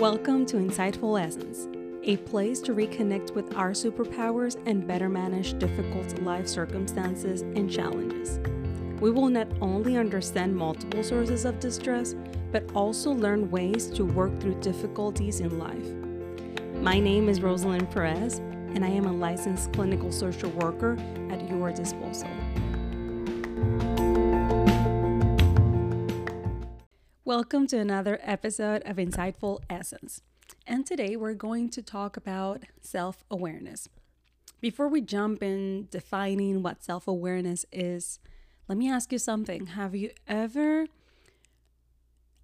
Welcome to Insightful Essence, a place to reconnect with our superpowers and better manage difficult life circumstances and challenges. We will not only understand multiple sources of distress, but also learn ways to work through difficulties in life. My name is Rosalind Perez, and I am a licensed clinical social worker at your disposal. Welcome to another episode of Insightful Essence. And today we're going to talk about self awareness. Before we jump in defining what self awareness is, let me ask you something. Have you ever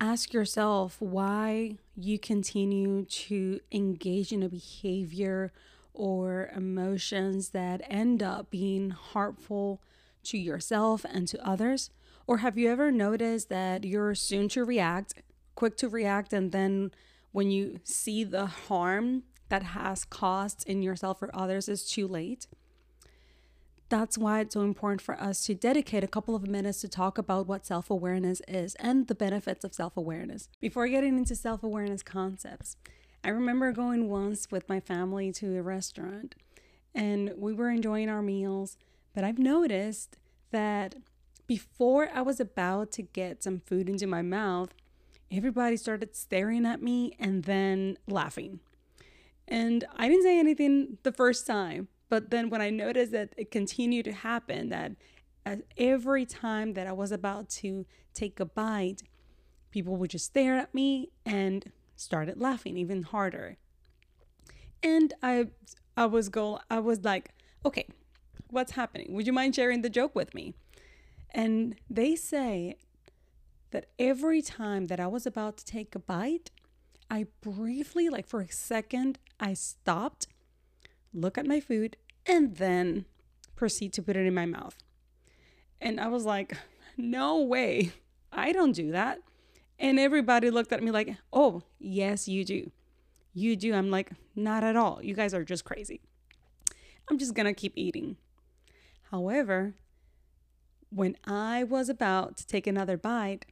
asked yourself why you continue to engage in a behavior or emotions that end up being harmful to yourself and to others? Or have you ever noticed that you're soon to react, quick to react, and then when you see the harm that has caused in yourself or others, is too late? That's why it's so important for us to dedicate a couple of minutes to talk about what self awareness is and the benefits of self awareness. Before getting into self awareness concepts, I remember going once with my family to a restaurant and we were enjoying our meals, but I've noticed that before I was about to get some food into my mouth, everybody started staring at me and then laughing. And I didn't say anything the first time, but then when I noticed that it continued to happen, that every time that I was about to take a bite, people would just stare at me and started laughing even harder. And I I was go I was like, okay, what's happening? Would you mind sharing the joke with me? And they say that every time that I was about to take a bite, I briefly, like for a second, I stopped, look at my food, and then proceed to put it in my mouth. And I was like, no way, I don't do that. And everybody looked at me like, oh, yes, you do. You do. I'm like, not at all. You guys are just crazy. I'm just gonna keep eating. However, when I was about to take another bite,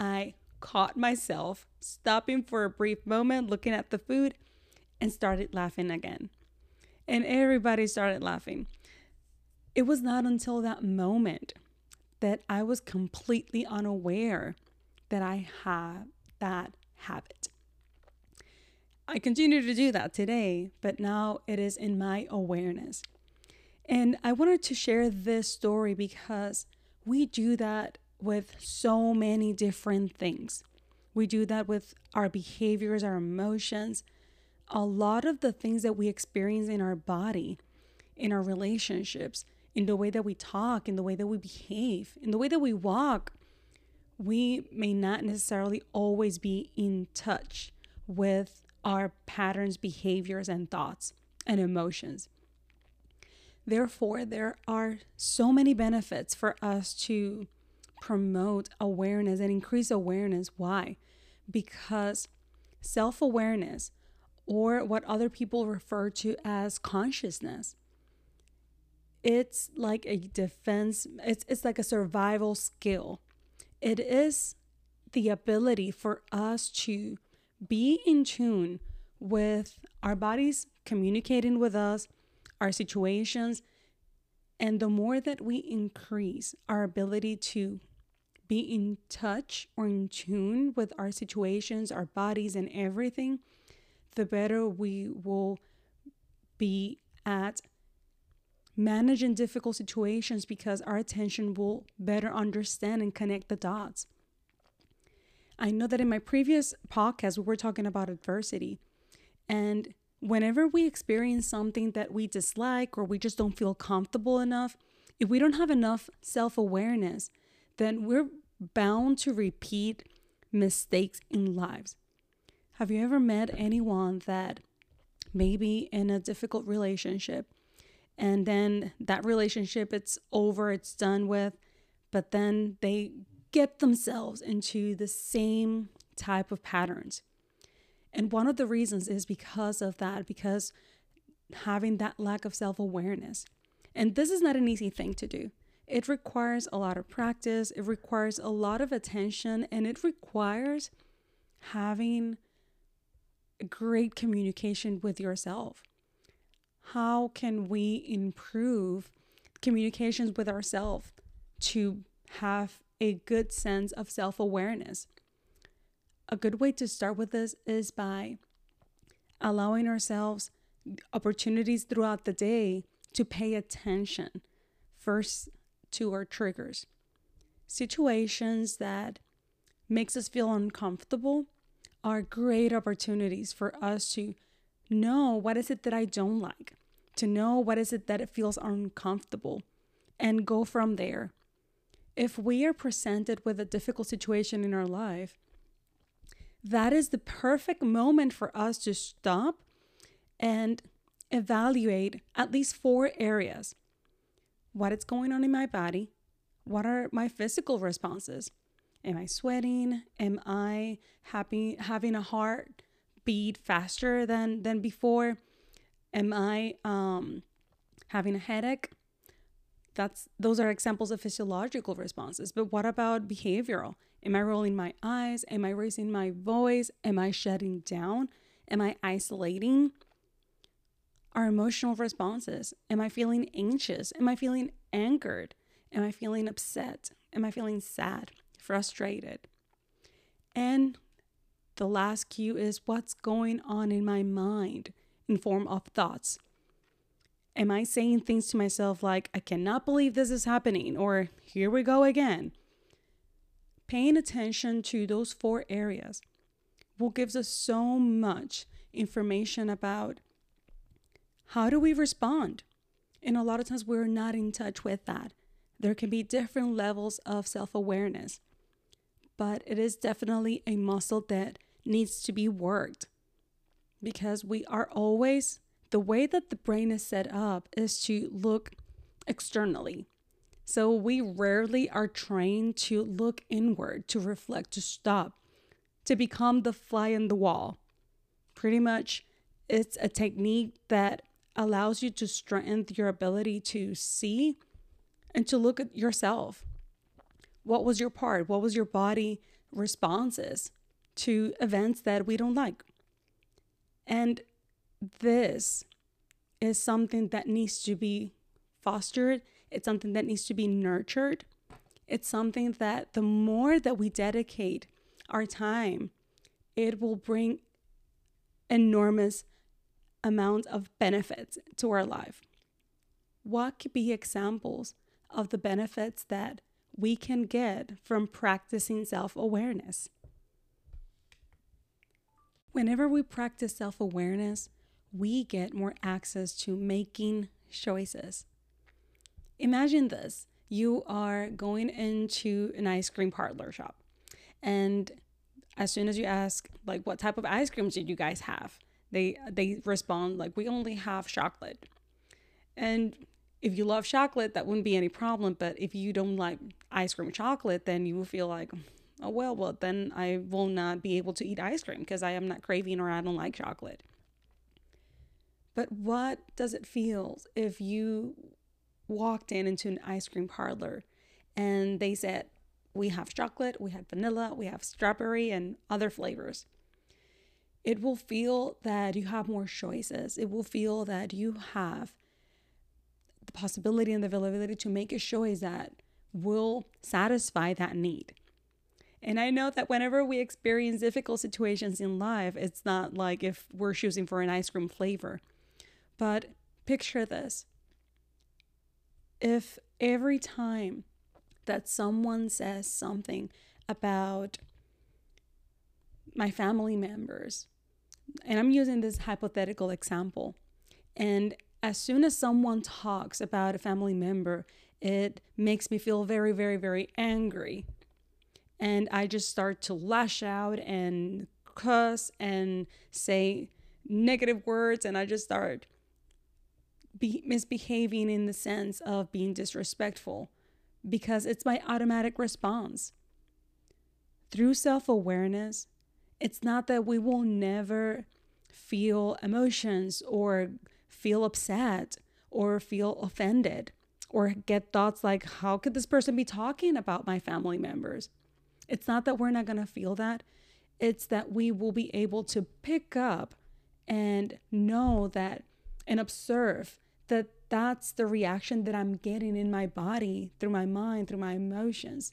I caught myself stopping for a brief moment, looking at the food, and started laughing again. And everybody started laughing. It was not until that moment that I was completely unaware that I had that habit. I continue to do that today, but now it is in my awareness. And I wanted to share this story because we do that with so many different things. We do that with our behaviors, our emotions, a lot of the things that we experience in our body, in our relationships, in the way that we talk, in the way that we behave, in the way that we walk. We may not necessarily always be in touch with our patterns, behaviors, and thoughts and emotions. Therefore, there are so many benefits for us to promote awareness and increase awareness. Why? Because self awareness, or what other people refer to as consciousness, it's like a defense, it's, it's like a survival skill. It is the ability for us to be in tune with our bodies communicating with us our situations. And the more that we increase our ability to be in touch or in tune with our situations, our bodies, and everything, the better we will be at managing difficult situations because our attention will better understand and connect the dots. I know that in my previous podcast, we were talking about adversity, and whenever we experience something that we dislike or we just don't feel comfortable enough, if we don't have enough self awareness, then we're bound to repeat mistakes in lives. Have you ever met anyone that maybe in a difficult relationship and then that relationship it's over, it's done with, but then they get themselves into the same type of patterns? And one of the reasons is because of that, because having that lack of self awareness. And this is not an easy thing to do. It requires a lot of practice, it requires a lot of attention, and it requires having great communication with yourself? How can we improve communications with ourselves to have a good sense of self awareness? A good way to start with this is by allowing ourselves opportunities throughout the day to pay attention first to our triggers. Situations that makes us feel uncomfortable are great opportunities for us to know what is it that I don't like, to know what is it that it feels uncomfortable and go from there. If we are presented with a difficult situation in our life, that is the perfect moment for us to stop and evaluate at least four areas what is going on in my body, what are my physical responses. Am I sweating? Am I happy having a heart beat faster than than before? Am I um, having a headache? That's those are examples of physiological responses. But what about behavioral? Am I rolling my eyes? Am I raising my voice? Am I shutting down? Am I isolating? Our emotional responses. Am I feeling anxious? Am I feeling angered? Am I feeling upset? Am I feeling sad, frustrated? And the last cue is what's going on in my mind in form of thoughts. Am I saying things to myself like, I cannot believe this is happening, or here we go again? Paying attention to those four areas will gives us so much information about how do we respond? And a lot of times we're not in touch with that. There can be different levels of self awareness, but it is definitely a muscle that needs to be worked because we are always, the way that the brain is set up is to look externally. So we rarely are trained to look inward, to reflect, to stop, to become the fly in the wall. Pretty much, it's a technique that allows you to strengthen your ability to see and to look at yourself. What was your part? What was your body responses to events that we don't like? And this is something that needs to be fostered. It's something that needs to be nurtured. It's something that the more that we dedicate our time, it will bring enormous amounts of benefits to our life. What could be examples of the benefits that we can get from practicing self awareness. Whenever we practice self awareness, we get more access to making choices. Imagine this you are going into an ice cream parlor shop, and as soon as you ask, like, what type of ice creams did you guys have? They, they respond, like, we only have chocolate. And if you love chocolate, that wouldn't be any problem. But if you don't like ice cream chocolate, then you will feel like, oh, well, well, then I will not be able to eat ice cream because I am not craving or I don't like chocolate. But what does it feel if you walked in into an ice cream parlor and they said, we have chocolate, we have vanilla, we have strawberry, and other flavors? It will feel that you have more choices. It will feel that you have the possibility and the availability to make a choice that will satisfy that need. And I know that whenever we experience difficult situations in life, it's not like if we're choosing for an ice cream flavor. But picture this if every time that someone says something about my family members, and I'm using this hypothetical example, and as soon as someone talks about a family member, it makes me feel very, very, very angry. And I just start to lash out and cuss and say negative words. And I just start be- misbehaving in the sense of being disrespectful because it's my automatic response. Through self awareness, it's not that we will never feel emotions or feel upset or feel offended or get thoughts like, how could this person be talking about my family members? It's not that we're not going to feel that. it's that we will be able to pick up and know that and observe that that's the reaction that I'm getting in my body through my mind, through my emotions,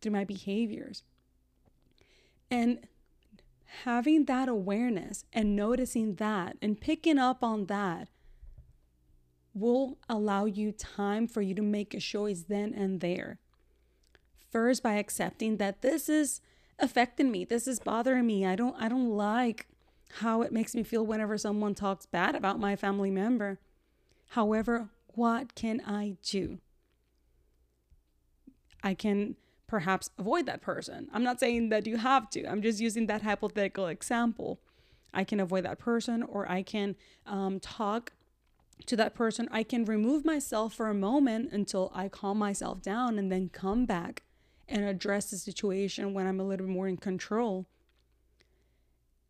through my behaviors. And having that awareness and noticing that and picking up on that will allow you time for you to make a choice then and there. First by accepting that this is affecting me, this is bothering me. I don't I don't like how it makes me feel whenever someone talks bad about my family member. However, what can I do? I can perhaps avoid that person. I'm not saying that you have to, I'm just using that hypothetical example. I can avoid that person, or I can um, talk to that person. I can remove myself for a moment until I calm myself down and then come back and address the situation when I'm a little bit more in control.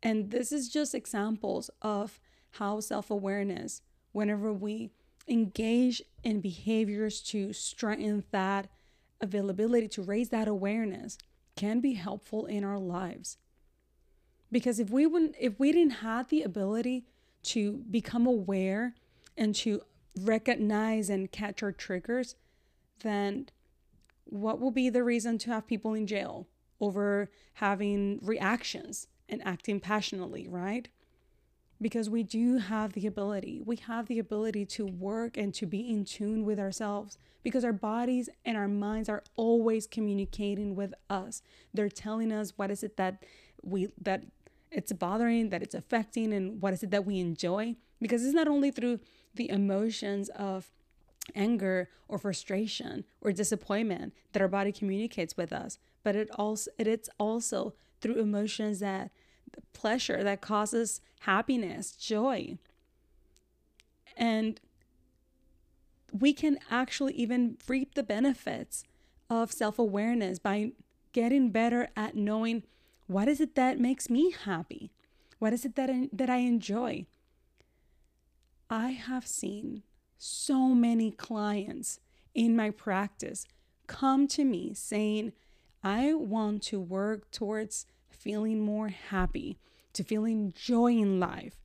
And this is just examples of how self awareness, whenever we engage in behaviors to strengthen that availability, to raise that awareness, can be helpful in our lives. Because if we wouldn't, if we didn't have the ability to become aware and to recognize and catch our triggers, then what will be the reason to have people in jail over having reactions and acting passionately, right? Because we do have the ability, we have the ability to work and to be in tune with ourselves because our bodies and our minds are always communicating with us. They're telling us what is it that we that it's bothering, that it's affecting, and what is it that we enjoy. Because it's not only through the emotions of anger or frustration or disappointment that our body communicates with us, but it also it, it's also through emotions that pleasure that causes happiness, joy. And we can actually even reap the benefits of self-awareness by getting better at knowing what is it that makes me happy? What is it that I, that I enjoy? I have seen so many clients in my practice come to me saying, I want to work towards feeling more happy, to feeling joy in life.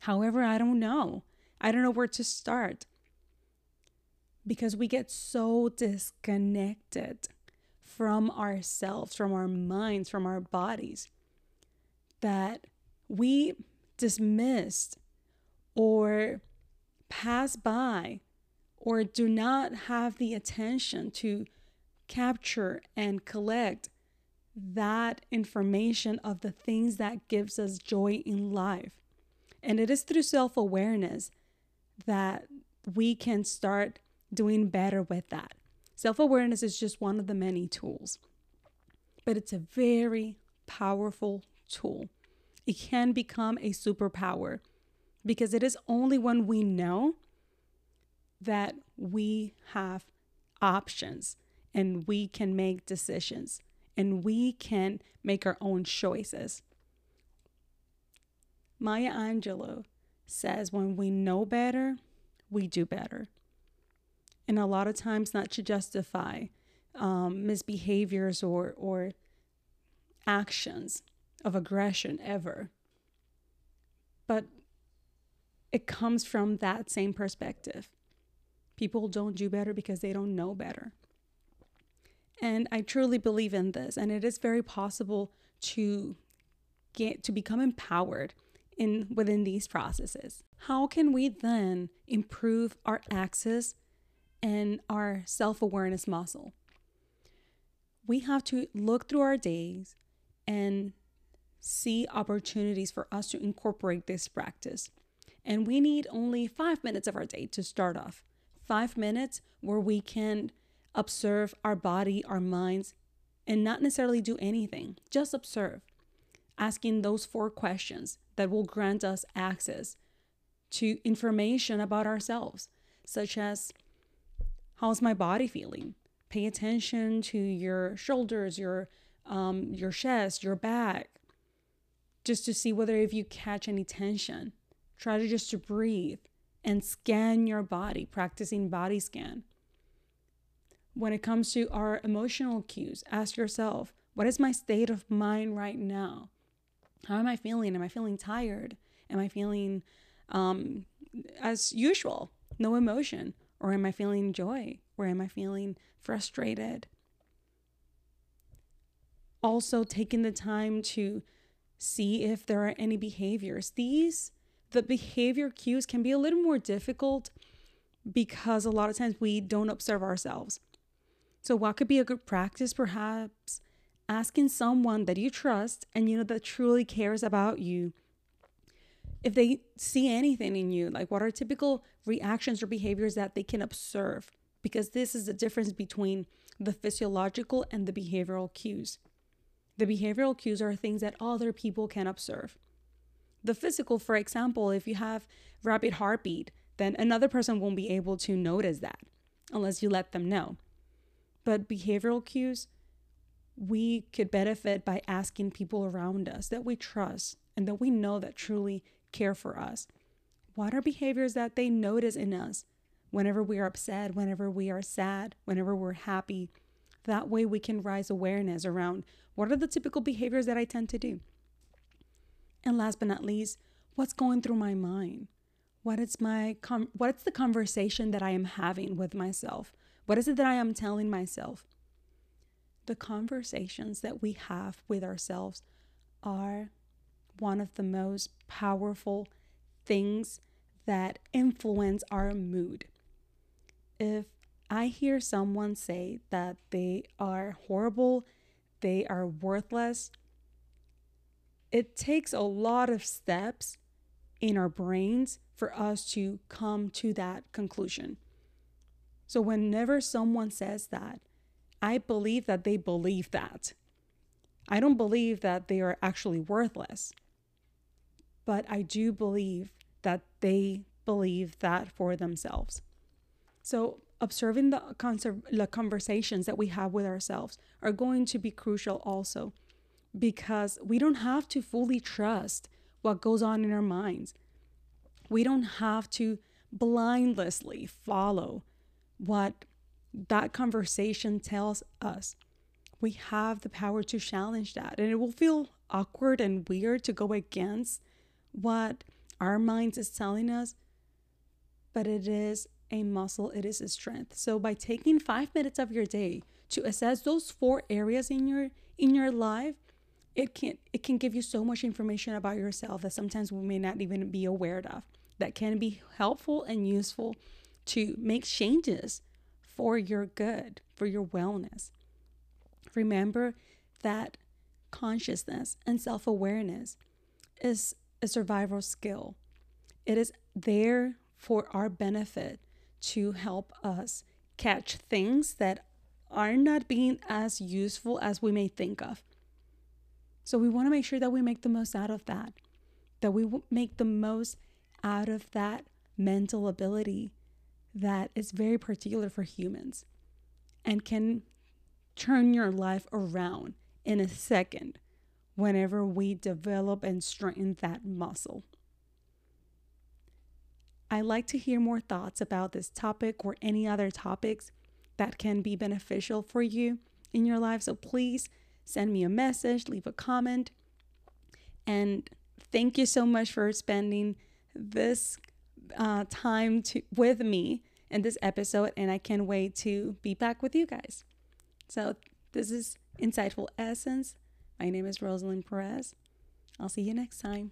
However, I don't know. I don't know where to start because we get so disconnected from ourselves, from our minds, from our bodies that we dismissed or pass by or do not have the attention to capture and collect that information of the things that gives us joy in life. And it is through self-awareness that we can start doing better with that. Self-awareness is just one of the many tools. But it's a very powerful tool. It can become a superpower because it is only when we know that we have options and we can make decisions and we can make our own choices. Maya Angelou says, when we know better, we do better. And a lot of times, not to justify um, misbehaviors or, or actions of aggression ever, but it comes from that same perspective. People don't do better because they don't know better. And I truly believe in this, and it is very possible to get to become empowered in within these processes. How can we then improve our access and our self-awareness muscle? We have to look through our days and see opportunities for us to incorporate this practice. And we need only five minutes of our day to start off. Five minutes where we can observe our body, our minds, and not necessarily do anything, just observe. Asking those four questions that will grant us access to information about ourselves, such as how's my body feeling? Pay attention to your shoulders, your um, your chest, your back, just to see whether if you catch any tension. Try to just to breathe and scan your body, practicing body scan. When it comes to our emotional cues, ask yourself, What is my state of mind right now? How am I feeling? Am I feeling tired? Am I feeling um, as usual, no emotion? Or am I feeling joy? Or am I feeling frustrated? Also, taking the time to see if there are any behaviors. These, the behavior cues can be a little more difficult because a lot of times we don't observe ourselves. So, what could be a good practice? Perhaps asking someone that you trust and you know that truly cares about you if they see anything in you, like what are typical reactions or behaviors that they can observe, because this is the difference between the physiological and the behavioral cues. The behavioral cues are things that other people can observe. The physical, for example, if you have rapid heartbeat, then another person won't be able to notice that unless you let them know. But behavioral cues, we could benefit by asking people around us that we trust and that we know that truly care for us. What are behaviors that they notice in us whenever we are upset, whenever we are sad, whenever we're happy? That way we can raise awareness around what are the typical behaviors that I tend to do. And last but not least, what's going through my mind? What is my com- what's the conversation that I am having with myself? What is it that I am telling myself? the conversations that we have with ourselves are one of the most powerful things that influence our mood. If I hear someone say that they are horrible, they are worthless, it takes a lot of steps in our brains for us to come to that conclusion. So, whenever someone says that, I believe that they believe that. I don't believe that they are actually worthless, but I do believe that they believe that for themselves. So, observing the, conser- the conversations that we have with ourselves are going to be crucial also because we don't have to fully trust what goes on in our minds. We don't have to blindlessly follow what that conversation tells us we have the power to challenge that. And it will feel awkward and weird to go against what our minds is telling us, but it is a muscle, it is a strength. So by taking 5 minutes of your day to assess those four areas in your in your life, it can it can give you so much information about yourself that sometimes we may not even be aware of. That can be helpful and useful to make changes for your good, for your wellness. Remember that consciousness and self awareness is a survival skill. It is there for our benefit to help us catch things that are not being as useful as we may think of. So we want to make sure that we make the most out of that, that we make the most out of that mental ability that is very particular for humans and can turn your life around in a second whenever we develop and strengthen that muscle. I like to hear more thoughts about this topic or any other topics that can be beneficial for you in your life. So please send me a message, leave a comment. And thank you so much for spending this uh, time to, with me in this episode, and I can't wait to be back with you guys. So, this is Insightful Essence. My name is Rosalind Perez. I'll see you next time.